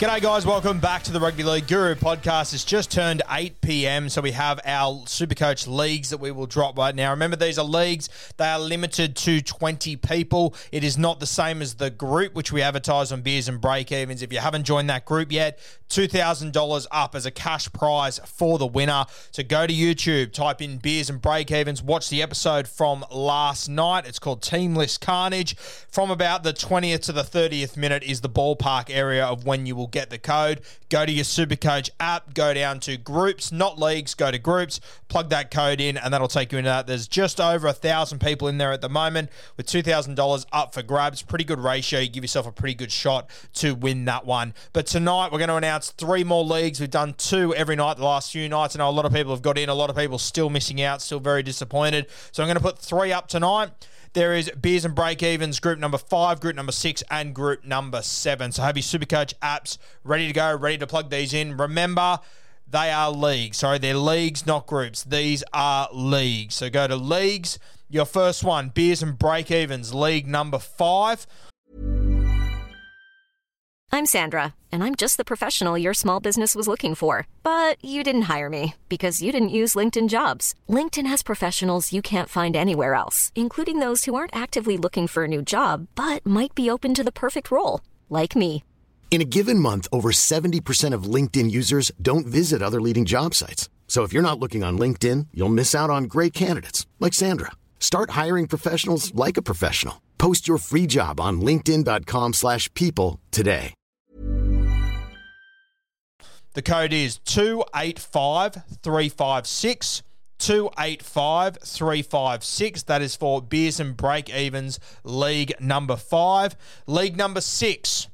G'day, guys. Welcome back to the Rugby League Guru podcast. It's just turned 8 p.m., so we have our Supercoach leagues that we will drop right now. Remember, these are leagues, they are limited to 20 people. It is not the same as the group, which we advertise on Beers and Break Evens. If you haven't joined that group yet, $2,000 up as a cash prize for the winner. So go to YouTube, type in Beers and Break Evens, watch the episode from last night. It's called Teamless Carnage. From about the 20th to the 30th minute is the ballpark area of when you will get the code. Go to your Supercoach app, go down to groups, not leagues, go to groups, plug that code in, and that'll take you into that. There's just over a thousand people in there at the moment with $2,000 up for grabs. Pretty good ratio. You give yourself a pretty good shot to win that one. But tonight, we're going to announce three more leagues. We've done two every night the last few nights. I know a lot of people have got in, a lot of people still missing out, still very disappointed. So I'm going to put three up tonight. There is Beers and Break Evens, group number five, group number six, and group number seven. So have your Supercoach apps ready to go, ready to plug these in. Remember, they are leagues. Sorry, they're leagues, not groups. These are leagues. So go to leagues. Your first one, Beers and Break Evens, league number five. I'm Sandra, and I'm just the professional your small business was looking for. But you didn't hire me because you didn't use LinkedIn jobs. LinkedIn has professionals you can't find anywhere else, including those who aren't actively looking for a new job but might be open to the perfect role, like me. In a given month, over 70% of LinkedIn users don't visit other leading job sites. So if you're not looking on LinkedIn, you'll miss out on great candidates like Sandra. Start hiring professionals like a professional. Post your free job on linkedin.com/people today. The code is 285356. 285356. That is for Beers and Break Evens, League number five. League number six.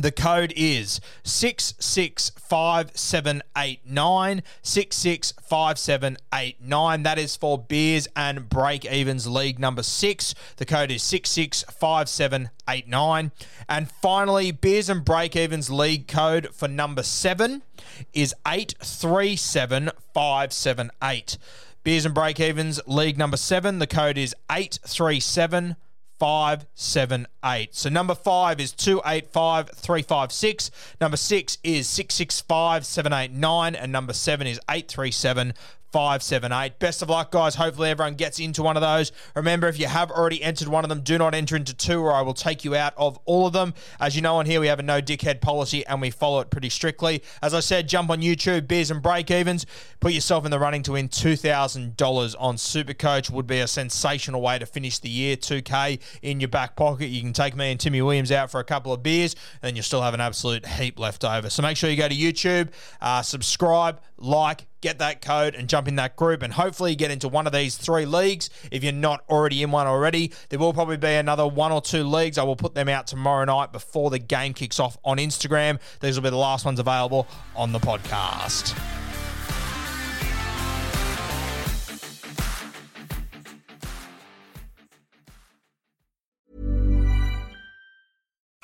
The code is 665789. 665789. That is for Beers and Break Evens League number six. The code is 665789. And finally, Beers and Break Evens League code for number seven is 837578. Beers and Break Evens League number seven. The code is 837 578. So number five is two eight five three five six. Number six is six six five seven eight nine, And number seven is 837 578. Best of luck, guys. Hopefully, everyone gets into one of those. Remember, if you have already entered one of them, do not enter into two, or I will take you out of all of them. As you know, on here, we have a no dickhead policy and we follow it pretty strictly. As I said, jump on YouTube, Beers and Break Evens. Put yourself in the running to win $2,000 on Supercoach. Would be a sensational way to finish the year. 2K in your back pocket. You can take me and Timmy Williams out for a couple of beers, and you'll still have an absolute heap left over. So make sure you go to YouTube, uh, subscribe, like, get that code and jump in that group. And hopefully get into one of these three leagues. If you're not already in one already there will probably be another one or two leagues. I will put them out tomorrow night before the game kicks off on instagram. These will be the last ones available on the podcast